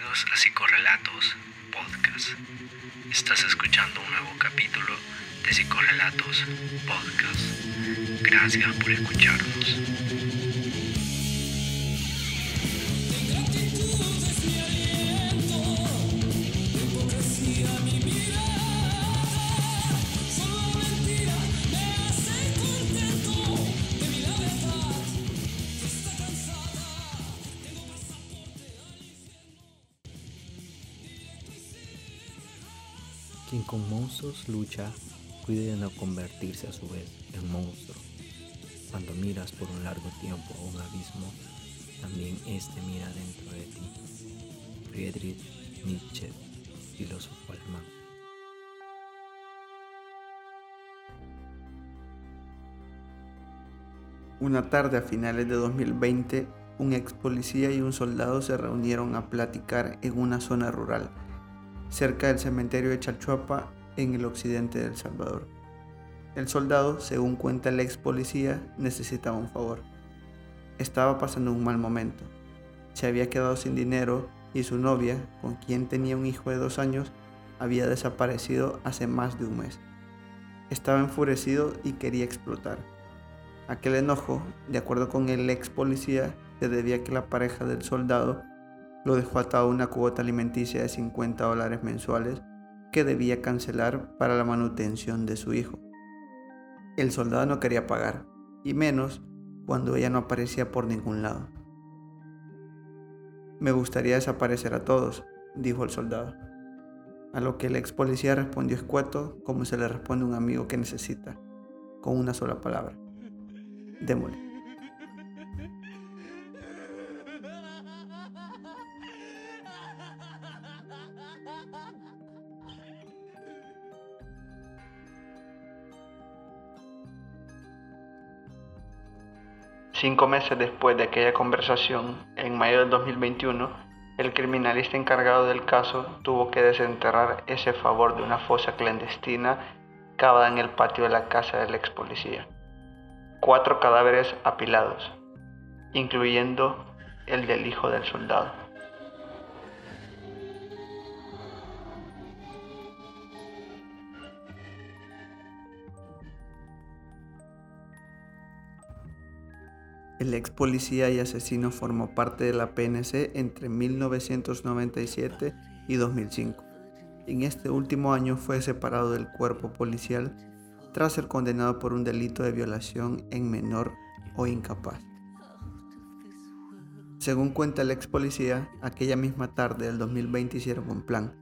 Bienvenidos a Psicorrelatos Podcast. Estás escuchando un nuevo capítulo de Psicorrelatos Podcast. Gracias por escucharnos. Lucha, cuide de no convertirse a su vez en monstruo. Cuando miras por un largo tiempo a un abismo, también éste mira dentro de ti. Friedrich Nietzsche, filósofo alemán. Una tarde a finales de 2020, un ex policía y un soldado se reunieron a platicar en una zona rural cerca del cementerio de Chalchuapa en el occidente de Salvador. El soldado, según cuenta el ex policía, necesitaba un favor. Estaba pasando un mal momento. Se había quedado sin dinero y su novia, con quien tenía un hijo de dos años, había desaparecido hace más de un mes. Estaba enfurecido y quería explotar. Aquel enojo, de acuerdo con el ex policía, se debía a que la pareja del soldado lo dejó atado a una cuota alimenticia de 50 dólares mensuales que debía cancelar para la manutención de su hijo. El soldado no quería pagar, y menos cuando ella no aparecía por ningún lado. Me gustaría desaparecer a todos, dijo el soldado. A lo que el ex policía respondió escueto como se le responde a un amigo que necesita, con una sola palabra. Démosle. Cinco meses después de aquella conversación, en mayo del 2021, el criminalista encargado del caso tuvo que desenterrar ese favor de una fosa clandestina cavada en el patio de la casa del ex policía. Cuatro cadáveres apilados, incluyendo el del hijo del soldado. El ex policía y asesino formó parte de la PNC entre 1997 y 2005. En este último año fue separado del cuerpo policial tras ser condenado por un delito de violación en menor o incapaz. Según cuenta el ex policía, aquella misma tarde del 2020 hicieron un plan.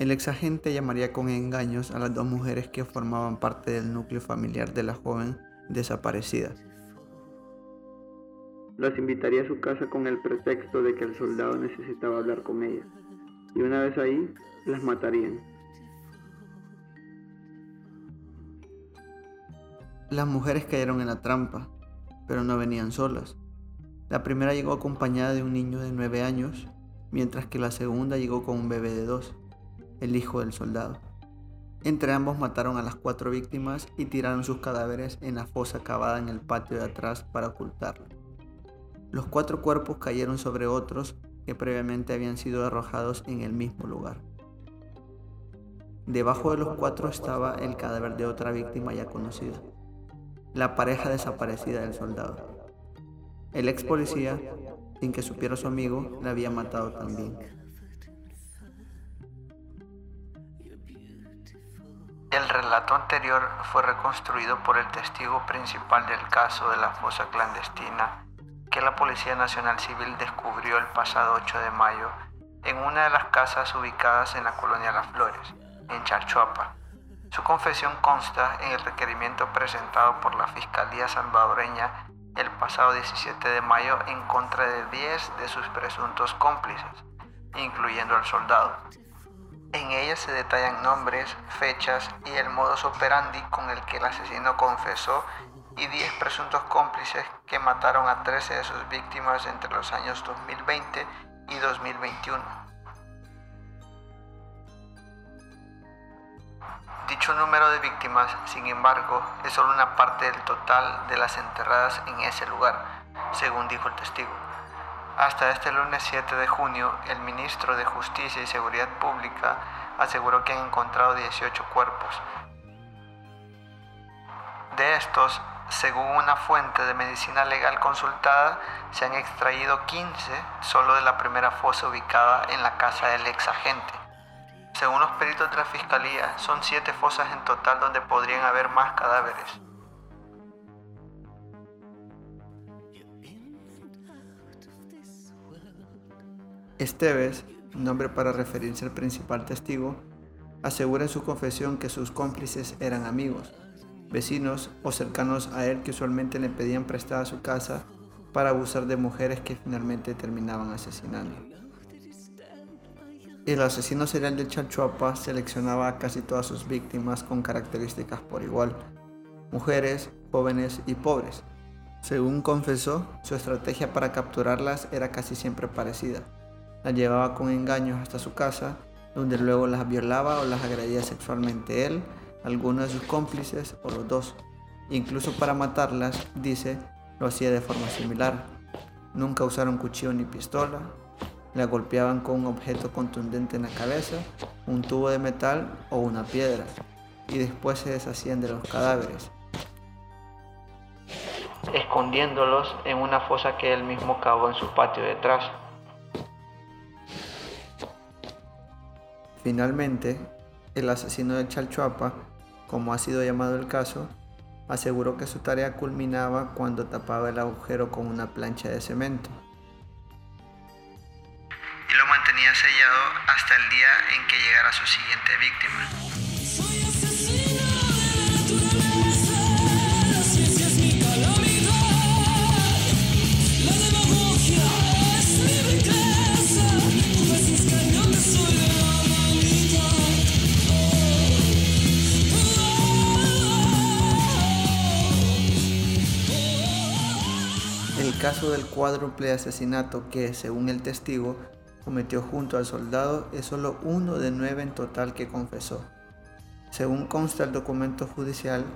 El ex agente llamaría con engaños a las dos mujeres que formaban parte del núcleo familiar de la joven desaparecida las invitaría a su casa con el pretexto de que el soldado necesitaba hablar con ellas. Y una vez ahí, las matarían. Las mujeres cayeron en la trampa, pero no venían solas. La primera llegó acompañada de un niño de nueve años, mientras que la segunda llegó con un bebé de dos, el hijo del soldado. Entre ambos mataron a las cuatro víctimas y tiraron sus cadáveres en la fosa cavada en el patio de atrás para ocultarlo. Los cuatro cuerpos cayeron sobre otros que previamente habían sido arrojados en el mismo lugar. Debajo de los cuatro estaba el cadáver de otra víctima ya conocida, la pareja desaparecida del soldado. El ex policía, sin que supiera su amigo, la había matado también. El relato anterior fue reconstruido por el testigo principal del caso de la fosa clandestina que la Policía Nacional Civil descubrió el pasado 8 de mayo en una de las casas ubicadas en la colonia Las Flores, en Charchuapa. Su confesión consta en el requerimiento presentado por la Fiscalía salvadoreña el pasado 17 de mayo en contra de 10 de sus presuntos cómplices, incluyendo al soldado. En ella se detallan nombres, fechas y el modus operandi con el que el asesino confesó y 10 presuntos cómplices que mataron a 13 de sus víctimas entre los años 2020 y 2021. Dicho número de víctimas, sin embargo, es solo una parte del total de las enterradas en ese lugar, según dijo el testigo. Hasta este lunes 7 de junio, el ministro de Justicia y Seguridad Pública aseguró que han encontrado 18 cuerpos. De estos, según una fuente de medicina legal consultada, se han extraído 15 solo de la primera fosa ubicada en la casa del ex agente. Según los peritos de la fiscalía, son 7 fosas en total donde podrían haber más cadáveres. Esteves, nombre para referirse al principal testigo, asegura en su confesión que sus cómplices eran amigos, vecinos o cercanos a él que usualmente le pedían prestada su casa para abusar de mujeres que finalmente terminaban asesinando. El asesino serial de Chalchuapa seleccionaba a casi todas sus víctimas con características por igual, mujeres, jóvenes y pobres. Según confesó, su estrategia para capturarlas era casi siempre parecida. Las llevaba con engaños hasta su casa, donde luego las violaba o las agredía sexualmente él, algunos de sus cómplices o los dos. Incluso para matarlas, dice, lo hacía de forma similar. Nunca usaron cuchillo ni pistola, la golpeaban con un objeto contundente en la cabeza, un tubo de metal o una piedra, y después se deshacían de los cadáveres, escondiéndolos en una fosa que él mismo cavó en su patio detrás. Finalmente, el asesino de Chalchuapa, como ha sido llamado el caso, aseguró que su tarea culminaba cuando tapaba el agujero con una plancha de cemento. Y lo mantenía sellado hasta el día en que llegara su siguiente víctima. Caso del cuádruple asesinato que, según el testigo, cometió junto al soldado es solo uno de nueve en total que confesó. Según consta el documento judicial,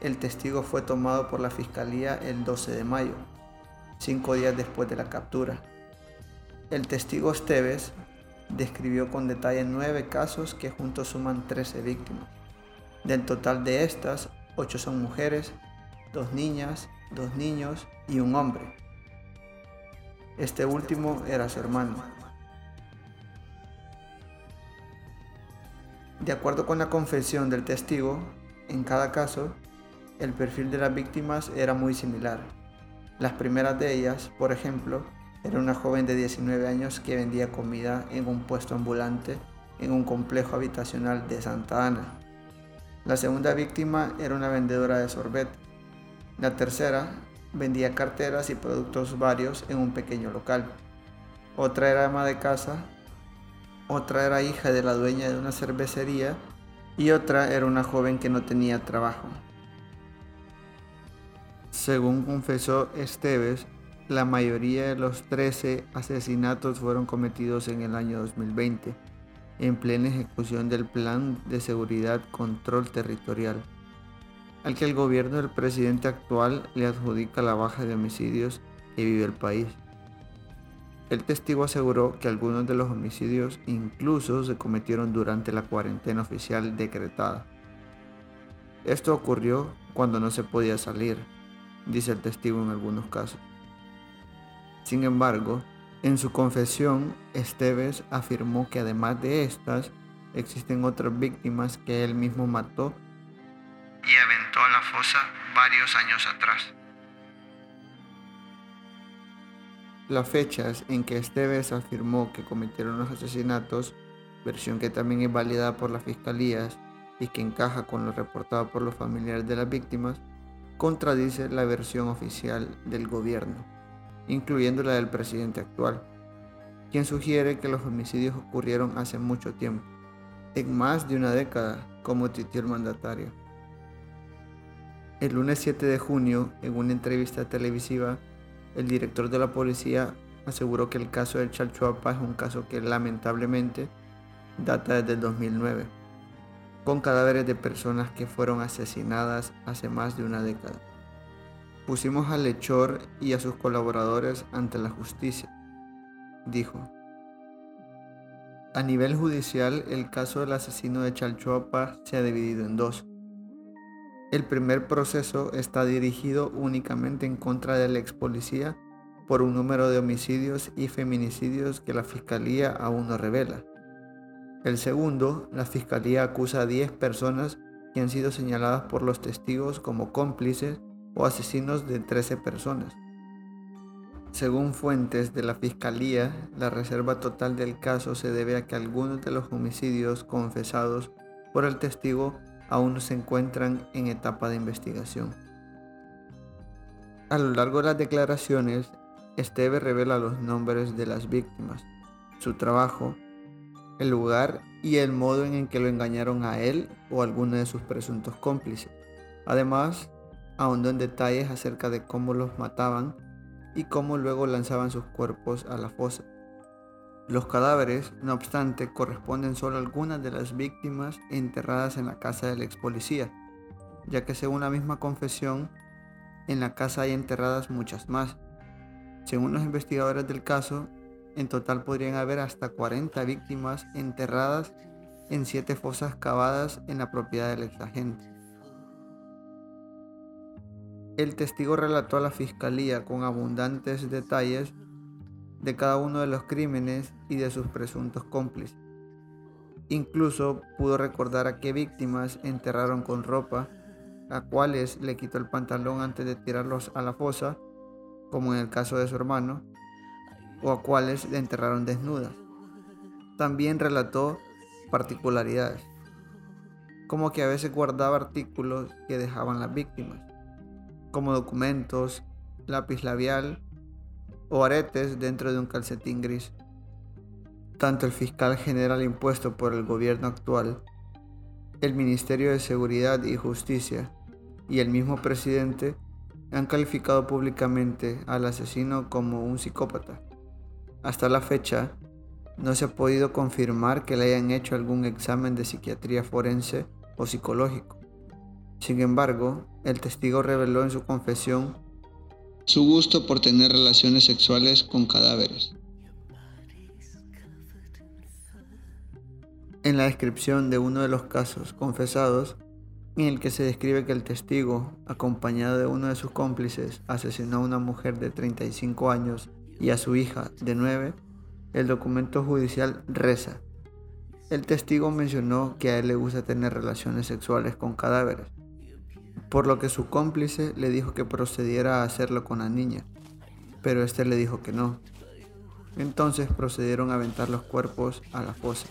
el testigo fue tomado por la fiscalía el 12 de mayo, cinco días después de la captura. El testigo Esteves describió con detalle nueve casos que juntos suman 13 víctimas. Del total de estas, ocho son mujeres, dos niñas, dos niños y un hombre. Este último era su hermano. De acuerdo con la confesión del testigo, en cada caso, el perfil de las víctimas era muy similar. Las primeras de ellas, por ejemplo, era una joven de 19 años que vendía comida en un puesto ambulante en un complejo habitacional de Santa Ana. La segunda víctima era una vendedora de sorbet. La tercera vendía carteras y productos varios en un pequeño local. Otra era ama de casa, otra era hija de la dueña de una cervecería y otra era una joven que no tenía trabajo. Según confesó Esteves, la mayoría de los 13 asesinatos fueron cometidos en el año 2020, en plena ejecución del Plan de Seguridad Control Territorial al que el gobierno del presidente actual le adjudica la baja de homicidios que vive el país. El testigo aseguró que algunos de los homicidios incluso se cometieron durante la cuarentena oficial decretada. Esto ocurrió cuando no se podía salir, dice el testigo en algunos casos. Sin embargo, en su confesión, Esteves afirmó que además de estas, existen otras víctimas que él mismo mató y aventó fosa varios años atrás. Las fechas en que Esteves afirmó que cometieron los asesinatos, versión que también es validada por las fiscalías y que encaja con lo reportado por los familiares de las víctimas, contradice la versión oficial del gobierno, incluyendo la del presidente actual, quien sugiere que los homicidios ocurrieron hace mucho tiempo, en más de una década, como titió el mandatario. El lunes 7 de junio, en una entrevista televisiva, el director de la policía aseguró que el caso del Chalchuapa es un caso que lamentablemente data desde el 2009, con cadáveres de personas que fueron asesinadas hace más de una década. Pusimos al lechor y a sus colaboradores ante la justicia, dijo, a nivel judicial, el caso del asesino de Chalchuapa se ha dividido en dos. El primer proceso está dirigido únicamente en contra del ex policía por un número de homicidios y feminicidios que la fiscalía aún no revela. El segundo, la fiscalía acusa a 10 personas que han sido señaladas por los testigos como cómplices o asesinos de 13 personas. Según fuentes de la Fiscalía, la reserva total del caso se debe a que algunos de los homicidios confesados por el testigo aún se encuentran en etapa de investigación. A lo largo de las declaraciones, Esteve revela los nombres de las víctimas, su trabajo, el lugar y el modo en que lo engañaron a él o a alguno de sus presuntos cómplices. Además, ahondó en detalles acerca de cómo los mataban y cómo luego lanzaban sus cuerpos a la fosa. Los cadáveres, no obstante, corresponden solo a algunas de las víctimas enterradas en la casa del ex policía, ya que según la misma confesión, en la casa hay enterradas muchas más. Según los investigadores del caso, en total podrían haber hasta 40 víctimas enterradas en siete fosas cavadas en la propiedad del ex agente. El testigo relató a la fiscalía con abundantes detalles de cada uno de los crímenes y de sus presuntos cómplices. Incluso pudo recordar a qué víctimas enterraron con ropa, a cuáles le quitó el pantalón antes de tirarlos a la fosa, como en el caso de su hermano, o a cuáles le enterraron desnudas. También relató particularidades, como que a veces guardaba artículos que dejaban las víctimas como documentos, lápiz labial o aretes dentro de un calcetín gris. Tanto el fiscal general impuesto por el gobierno actual, el Ministerio de Seguridad y Justicia y el mismo presidente han calificado públicamente al asesino como un psicópata. Hasta la fecha, no se ha podido confirmar que le hayan hecho algún examen de psiquiatría forense o psicológico. Sin embargo, el testigo reveló en su confesión su gusto por tener relaciones sexuales con cadáveres. En la descripción de uno de los casos confesados, en el que se describe que el testigo, acompañado de uno de sus cómplices, asesinó a una mujer de 35 años y a su hija de 9, el documento judicial reza. El testigo mencionó que a él le gusta tener relaciones sexuales con cadáveres por lo que su cómplice le dijo que procediera a hacerlo con la niña, pero este le dijo que no. Entonces procedieron a aventar los cuerpos a la fosa.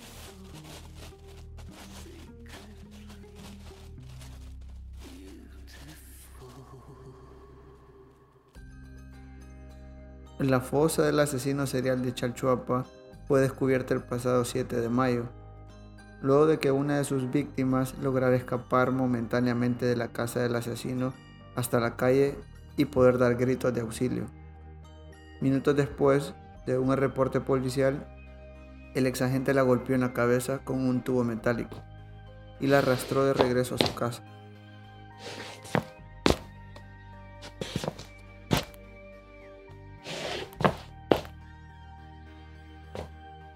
La fosa del asesino serial de Chalchuapa fue descubierta el pasado 7 de mayo luego de que una de sus víctimas lograra escapar momentáneamente de la casa del asesino hasta la calle y poder dar gritos de auxilio. Minutos después de un reporte policial, el exagente la golpeó en la cabeza con un tubo metálico y la arrastró de regreso a su casa.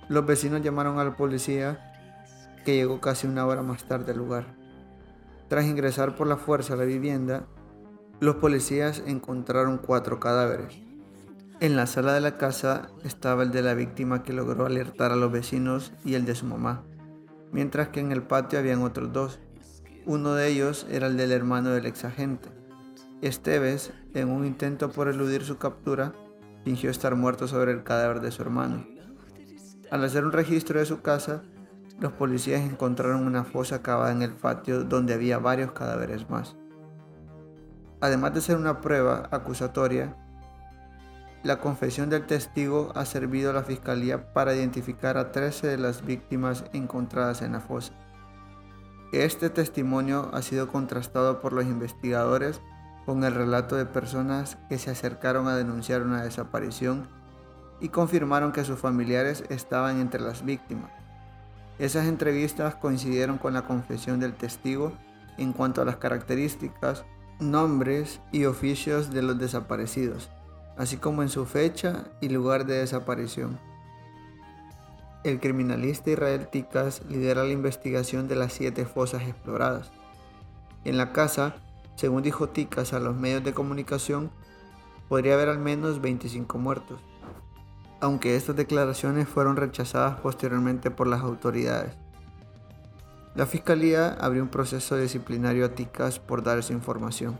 Los vecinos llamaron a la policía que llegó casi una hora más tarde al lugar. Tras ingresar por la fuerza a la vivienda, los policías encontraron cuatro cadáveres. En la sala de la casa estaba el de la víctima que logró alertar a los vecinos y el de su mamá, mientras que en el patio habían otros dos. Uno de ellos era el del hermano del exagente. Esteves, en un intento por eludir su captura, fingió estar muerto sobre el cadáver de su hermano. Al hacer un registro de su casa, los policías encontraron una fosa cavada en el patio donde había varios cadáveres más. Además de ser una prueba acusatoria, la confesión del testigo ha servido a la fiscalía para identificar a 13 de las víctimas encontradas en la fosa. Este testimonio ha sido contrastado por los investigadores con el relato de personas que se acercaron a denunciar una desaparición y confirmaron que sus familiares estaban entre las víctimas. Esas entrevistas coincidieron con la confesión del testigo en cuanto a las características, nombres y oficios de los desaparecidos, así como en su fecha y lugar de desaparición. el criminalista Israel Ticas lidera la investigación de las siete fosas exploradas. En la casa, según dijo Ticas a los medios de comunicación, podría haber al menos 25 muertos, aunque estas declaraciones fueron rechazadas posteriormente por las autoridades. La fiscalía abrió un proceso disciplinario a Ticas por dar esa información.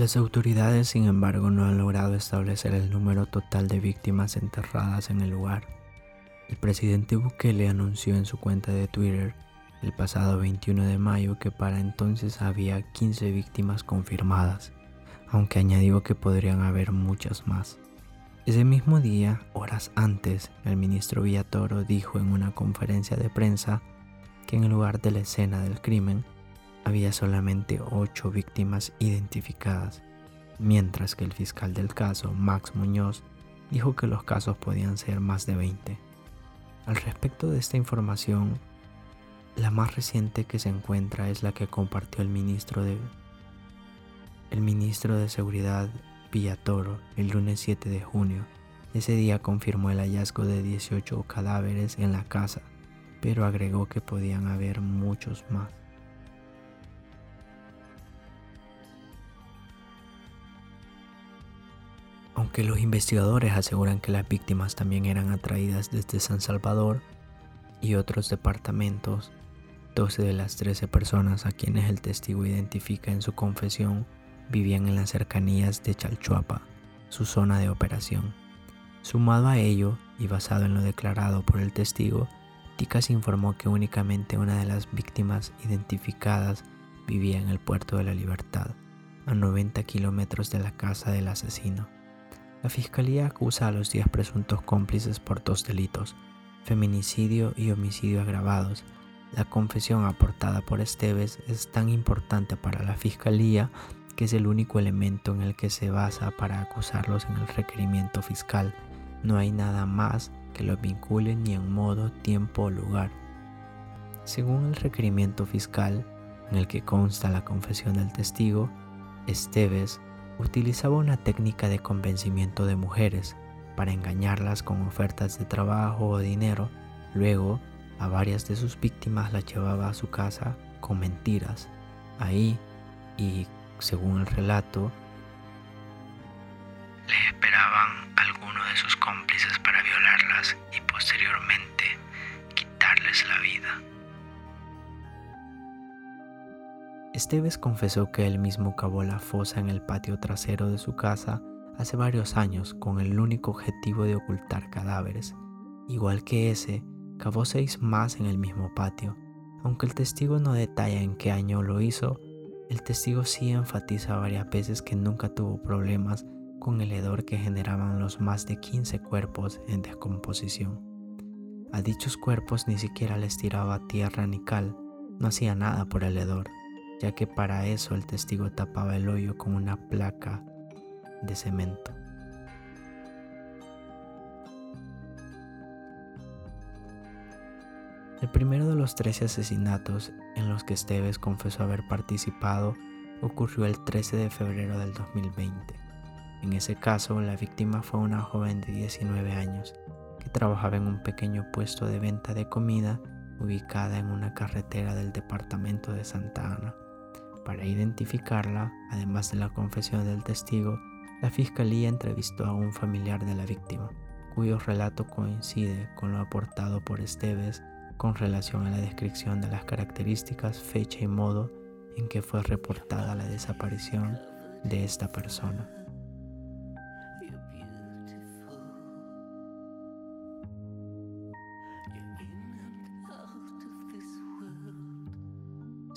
Las autoridades, sin embargo, no han logrado establecer el número total de víctimas enterradas en el lugar. El presidente Bukele anunció en su cuenta de Twitter el pasado 21 de mayo que para entonces había 15 víctimas confirmadas, aunque añadió que podrían haber muchas más. Ese mismo día, horas antes, el ministro Villatoro dijo en una conferencia de prensa que en el lugar de la escena del crimen había solamente ocho víctimas identificadas, mientras que el fiscal del caso, Max Muñoz, dijo que los casos podían ser más de 20. Al respecto de esta información, la más reciente que se encuentra es la que compartió el ministro de el ministro de Seguridad Villatoro el lunes 7 de junio. Ese día confirmó el hallazgo de 18 cadáveres en la casa, pero agregó que podían haber muchos más. Aunque los investigadores aseguran que las víctimas también eran atraídas desde San Salvador y otros departamentos, 12 de las 13 personas a quienes el testigo identifica en su confesión vivían en las cercanías de Chalchuapa, su zona de operación. Sumado a ello, y basado en lo declarado por el testigo, Ticas informó que únicamente una de las víctimas identificadas vivía en el puerto de la Libertad, a 90 kilómetros de la casa del asesino. La fiscalía acusa a los 10 presuntos cómplices por dos delitos, feminicidio y homicidio agravados. La confesión aportada por Esteves es tan importante para la fiscalía que es el único elemento en el que se basa para acusarlos en el requerimiento fiscal. No hay nada más que los vincule ni en modo, tiempo o lugar. Según el requerimiento fiscal, en el que consta la confesión del testigo, Esteves utilizaba una técnica de convencimiento de mujeres para engañarlas con ofertas de trabajo o dinero. Luego, a varias de sus víctimas las llevaba a su casa con mentiras. Ahí, y según el relato, Esteves confesó que él mismo cavó la fosa en el patio trasero de su casa hace varios años con el único objetivo de ocultar cadáveres. Igual que ese, cavó seis más en el mismo patio. Aunque el testigo no detalla en qué año lo hizo, el testigo sí enfatiza varias veces que nunca tuvo problemas con el hedor que generaban los más de 15 cuerpos en descomposición. A dichos cuerpos ni siquiera les tiraba tierra ni cal, no hacía nada por el hedor ya que para eso el testigo tapaba el hoyo con una placa de cemento. El primero de los 13 asesinatos en los que Esteves confesó haber participado ocurrió el 13 de febrero del 2020. En ese caso, la víctima fue una joven de 19 años que trabajaba en un pequeño puesto de venta de comida ubicada en una carretera del departamento de Santa Ana. Para identificarla, además de la confesión del testigo, la fiscalía entrevistó a un familiar de la víctima, cuyo relato coincide con lo aportado por Esteves con relación a la descripción de las características, fecha y modo en que fue reportada la desaparición de esta persona.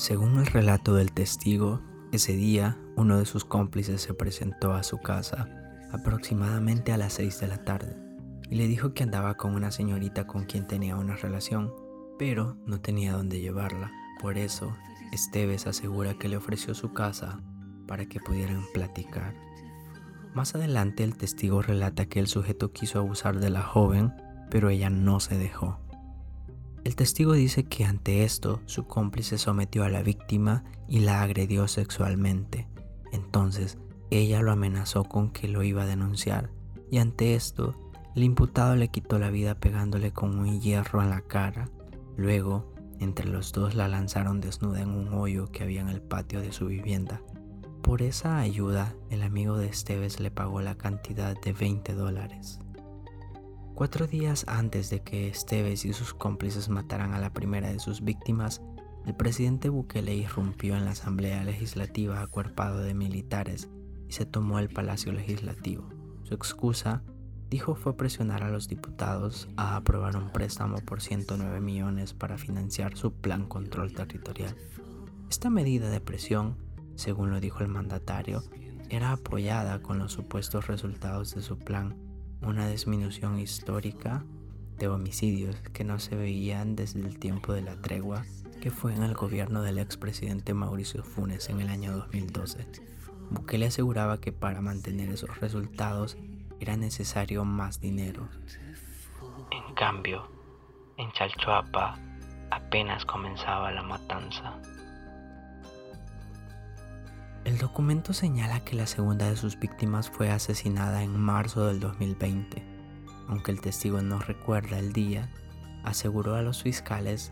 Según el relato del testigo, ese día uno de sus cómplices se presentó a su casa aproximadamente a las 6 de la tarde y le dijo que andaba con una señorita con quien tenía una relación, pero no tenía dónde llevarla. Por eso, Esteves asegura que le ofreció su casa para que pudieran platicar. Más adelante el testigo relata que el sujeto quiso abusar de la joven, pero ella no se dejó. El testigo dice que ante esto su cómplice sometió a la víctima y la agredió sexualmente. Entonces ella lo amenazó con que lo iba a denunciar y ante esto el imputado le quitó la vida pegándole con un hierro en la cara. Luego, entre los dos la lanzaron desnuda en un hoyo que había en el patio de su vivienda. Por esa ayuda, el amigo de Esteves le pagó la cantidad de 20 dólares. Cuatro días antes de que Esteves y sus cómplices mataran a la primera de sus víctimas, el presidente Bukele irrumpió en la Asamblea Legislativa acuerpado de militares y se tomó el Palacio Legislativo. Su excusa dijo fue presionar a los diputados a aprobar un préstamo por 109 millones para financiar su plan control territorial. Esta medida de presión, según lo dijo el mandatario, era apoyada con los supuestos resultados de su plan, una disminución histórica de homicidios que no se veían desde el tiempo de la tregua que fue en el gobierno del expresidente Mauricio Funes en el año 2012. Bukele aseguraba que para mantener esos resultados era necesario más dinero. En cambio, en Chalchuapa apenas comenzaba la matanza. El documento señala que la segunda de sus víctimas fue asesinada en marzo del 2020. Aunque el testigo no recuerda el día, aseguró a los fiscales,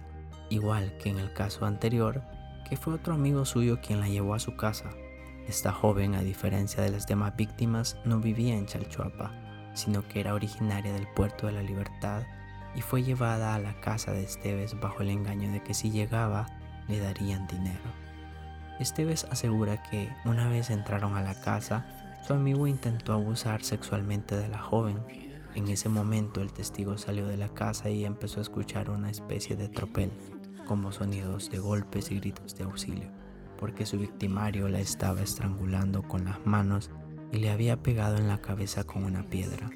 igual que en el caso anterior, que fue otro amigo suyo quien la llevó a su casa esta joven, a diferencia de las demás víctimas, no vivía en Chalchuapa, sino que era originaria del puerto de la Libertad y fue llevada a la casa de Esteves bajo el engaño de que si llegaba le darían dinero. Esteves asegura que una vez entraron a la casa, su amigo intentó abusar sexualmente de la joven. En ese momento el testigo salió de la casa y empezó a escuchar una especie de tropel, como sonidos de golpes y gritos de auxilio porque su victimario la estaba estrangulando con las manos y le había pegado en la cabeza con una piedra.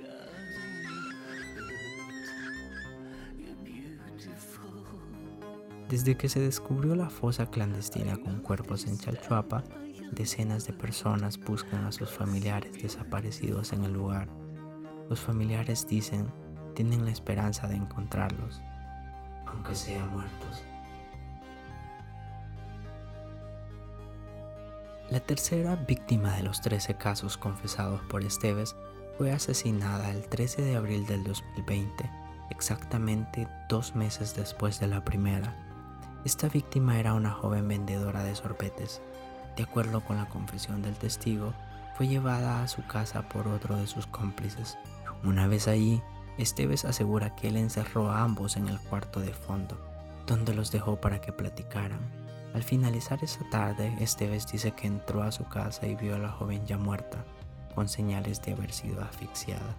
Desde que se descubrió la fosa clandestina con cuerpos en Chalchuapa, decenas de personas buscan a sus familiares desaparecidos en el lugar. Los familiares dicen tienen la esperanza de encontrarlos, aunque sean muertos. La tercera víctima de los 13 casos confesados por Esteves fue asesinada el 13 de abril del 2020, exactamente dos meses después de la primera. Esta víctima era una joven vendedora de sorbetes. De acuerdo con la confesión del testigo, fue llevada a su casa por otro de sus cómplices. Una vez allí, Esteves asegura que él encerró a ambos en el cuarto de fondo, donde los dejó para que platicaran. Al finalizar esa tarde, Esteves dice que entró a su casa y vio a la joven ya muerta, con señales de haber sido asfixiada.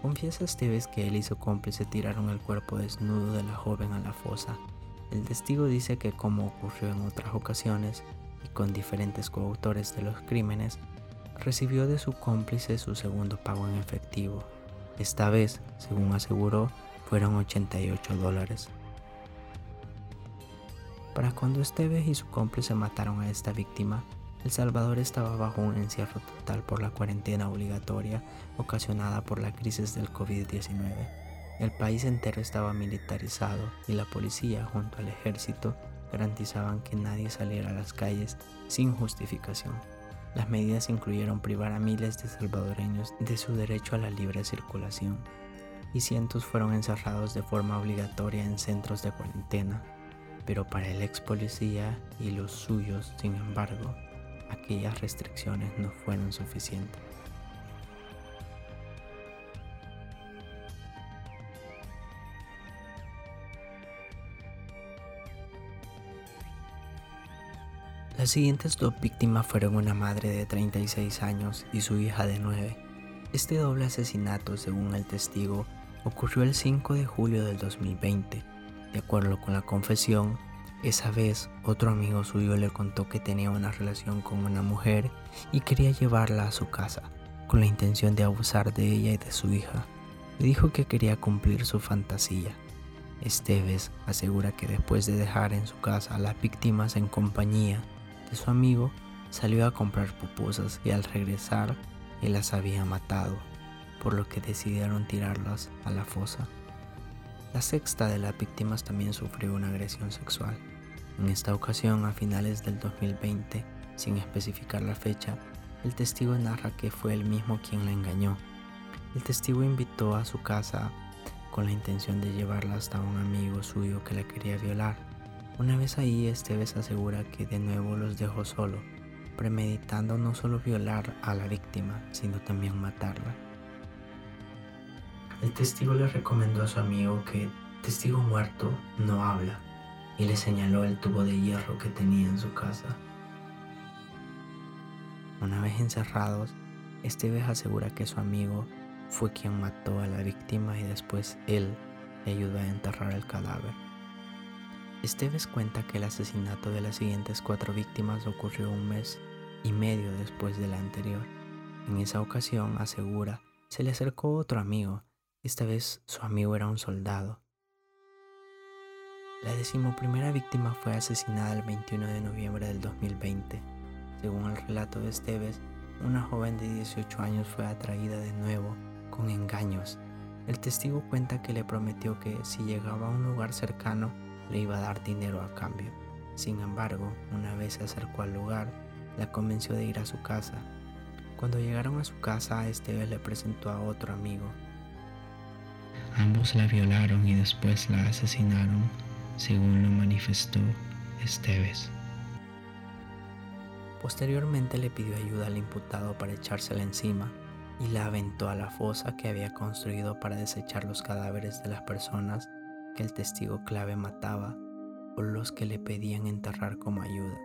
Confiesa Esteves que él y su cómplice tiraron el cuerpo desnudo de la joven a la fosa. El testigo dice que como ocurrió en otras ocasiones y con diferentes coautores de los crímenes, recibió de su cómplice su segundo pago en efectivo. Esta vez, según aseguró, fueron 88 dólares. Para cuando Esteves y su cómplice mataron a esta víctima, El Salvador estaba bajo un encierro total por la cuarentena obligatoria ocasionada por la crisis del COVID-19. El país entero estaba militarizado y la policía junto al ejército garantizaban que nadie saliera a las calles sin justificación. Las medidas incluyeron privar a miles de salvadoreños de su derecho a la libre circulación y cientos fueron encerrados de forma obligatoria en centros de cuarentena pero para el ex policía y los suyos, sin embargo, aquellas restricciones no fueron suficientes. Las siguientes dos víctimas fueron una madre de 36 años y su hija de 9. Este doble asesinato, según el testigo, ocurrió el 5 de julio del 2020 de acuerdo con la confesión, Esa vez otro amigo suyo le contó que tenía una relación con una mujer y quería llevarla a su casa con la intención de abusar de ella y de su hija. Le dijo que quería cumplir su fantasía. Esteves asegura que después de dejar en su casa a las víctimas en compañía su amigo, salió a comprar pupusas y al regresar él las había matado, por lo que decidieron tirarlas a la fosa. La sexta de las víctimas también sufrió una agresión sexual. En esta ocasión, a finales del 2020, sin especificar la fecha, el testigo narra que fue él mismo quien la engañó. El testigo invitó a su casa con la intención de llevarla hasta un amigo suyo que la quería violar. Una vez ahí, Esteves asegura que de nuevo los dejó solo, premeditando no solo violar a la víctima, sino también matarla. El testigo le recomendó a su amigo que testigo muerto no habla y le señaló el tubo de hierro que tenía en su casa. Una vez encerrados, Esteves asegura que su amigo fue quien mató a la víctima y después él le ayudó a enterrar el cadáver. Esteves cuenta que el asesinato de las siguientes cuatro víctimas ocurrió un mes y medio después de la anterior. En esa ocasión, asegura, se le acercó otro amigo esta vez su amigo era un soldado. La decimoprimera víctima fue asesinada el 21 de noviembre del 2020. Según el relato de Esteves, una joven de 18 años fue atraída de nuevo con engaños. El testigo cuenta que le prometió que si llegaba a un lugar cercano le iba a dar dinero a cambio. Sin embargo, una vez se acercó al lugar, la convenció de ir a su casa. Cuando llegaron a su casa, Esteves le presentó a otro amigo, Ambos la violaron y después la asesinaron, según lo manifestó Esteves. Posteriormente le pidió ayuda al imputado para echársela encima y la aventó a la fosa que había construido para desechar los cadáveres de las personas que el testigo clave mataba o los que le pedían enterrar como ayuda.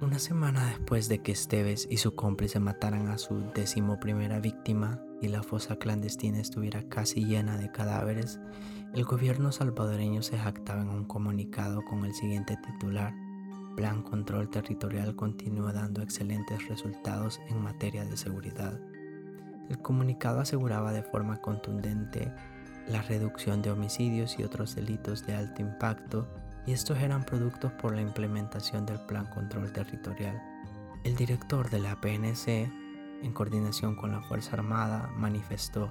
Una semana después de que Esteves y su cómplice mataran a su decimoprimera víctima y la fosa clandestina estuviera casi llena de cadáveres, el gobierno salvadoreño se jactaba en un comunicado con el siguiente titular. Plan Control Territorial continúa dando excelentes resultados en materia de seguridad. El comunicado aseguraba de forma contundente la reducción de homicidios y otros delitos de alto impacto y estos eran productos por la implementación del Plan Control Territorial. El director de la PNC, en coordinación con la Fuerza Armada, manifestó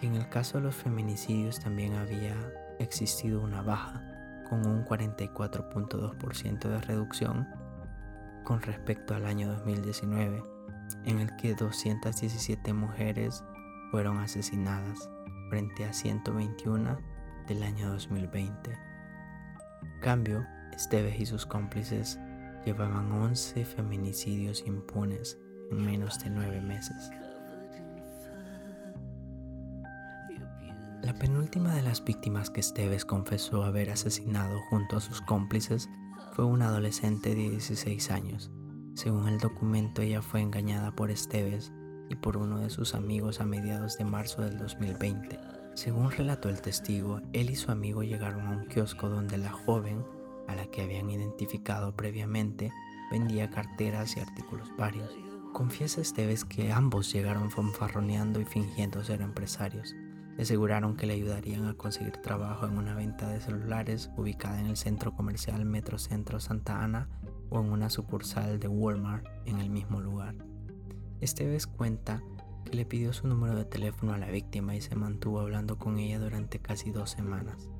que en el caso de los feminicidios también había existido una baja, con un 44.2% de reducción con respecto al año 2019, en el que 217 mujeres fueron asesinadas frente a 121 del año 2020 cambio, Esteves y sus cómplices llevaban 11 feminicidios impunes en menos de nueve meses. La penúltima de las víctimas que Esteves confesó haber asesinado junto a sus cómplices fue una adolescente de 16 años. Según el documento, ella fue engañada por Esteves y por uno de sus amigos a mediados de marzo del 2020 según relató el testigo, él y su amigo llegaron a un kiosco donde la joven, a la que habían identificado previamente, vendía carteras y artículos varios. Confiesa Esteves que ambos llegaron fanfarroneando y fingiendo ser empresarios. Le aseguraron que le ayudarían a conseguir trabajo en una venta de celulares ubicada en el centro comercial Metrocentro Santa Ana o en una sucursal de Walmart en el mismo lugar. Esteves cuenta que le pidió su número de teléfono a la víctima y se mantuvo hablando con ella durante casi dos semanas.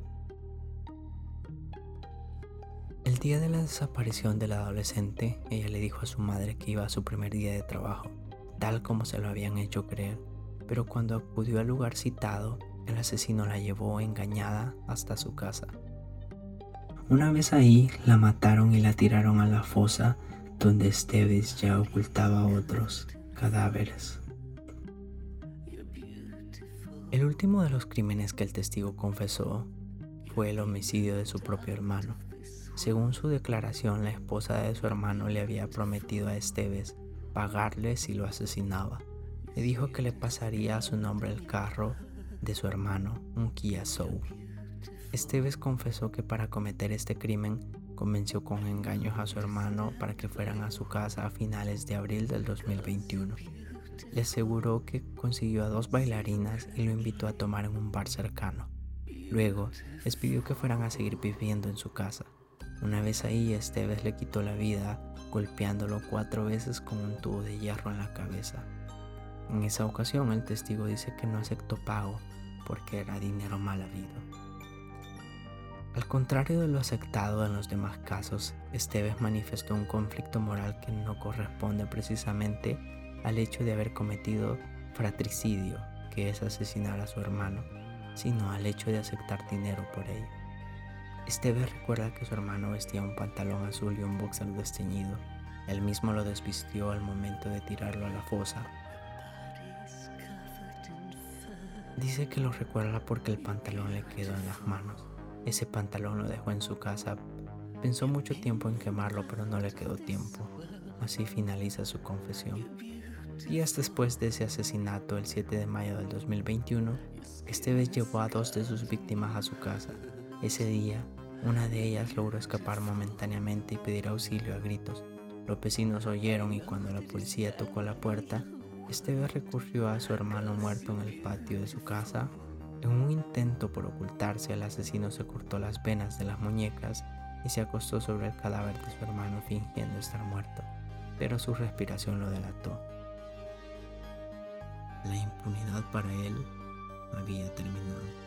El día de la desaparición de la adolescente, ella le dijo a su madre que iba a su primer día de trabajo, tal como se lo habían hecho creer, pero cuando acudió al lugar citado, el asesino la llevó engañada hasta su casa. Una vez ahí, la mataron y la tiraron a la fosa donde Esteves ya ocultaba otros cadáveres. El último de los crímenes que el testigo confesó fue el homicidio de su propio hermano. Según su declaración, la esposa de su hermano le había prometido a Esteves pagarle si lo asesinaba. Le dijo que le pasaría a su nombre el carro de su hermano, un Kia Soul. Esteves confesó que para cometer este crimen convenció con engaños a su hermano para que fueran a su casa a finales de abril del 2021. Le aseguró que consiguió a dos bailarinas y lo invitó a tomar en un bar cercano. Luego les pidió que fueran a seguir viviendo en su casa. Una vez ahí, Esteves le quitó la vida golpeándolo cuatro veces con un tubo de hierro en la cabeza. En esa ocasión el testigo dice que no aceptó pago porque era dinero mal habido. Al contrario de lo aceptado en los demás casos, Esteves manifestó un conflicto moral que no corresponde precisamente al hecho de haber cometido fratricidio, que es asesinar a su hermano, sino al hecho de aceptar dinero por ello. Esteves recuerda que su hermano vestía un pantalón azul y un boxer desteñido. Él mismo lo desvistió al momento de tirarlo a la fosa. Dice que lo recuerda porque el pantalón le quedó en las manos. Ese pantalón lo dejó en su casa. Pensó mucho tiempo en quemarlo, pero no le quedó tiempo. Así finaliza su confesión. Días después de ese asesinato, el 7 de mayo del 2021, Esteves llevó a dos de sus víctimas a su casa. Ese día, una de ellas logró escapar momentáneamente y pedir auxilio a gritos. Los vecinos oyeron y cuando la policía tocó la puerta, Esteve recurrió a su hermano muerto en el patio de su casa. En un intento por ocultarse, el asesino se cortó las venas de las muñecas y se acostó sobre el cadáver de su hermano fingiendo estar muerto, pero su respiración lo delató. La impunidad para él había terminado.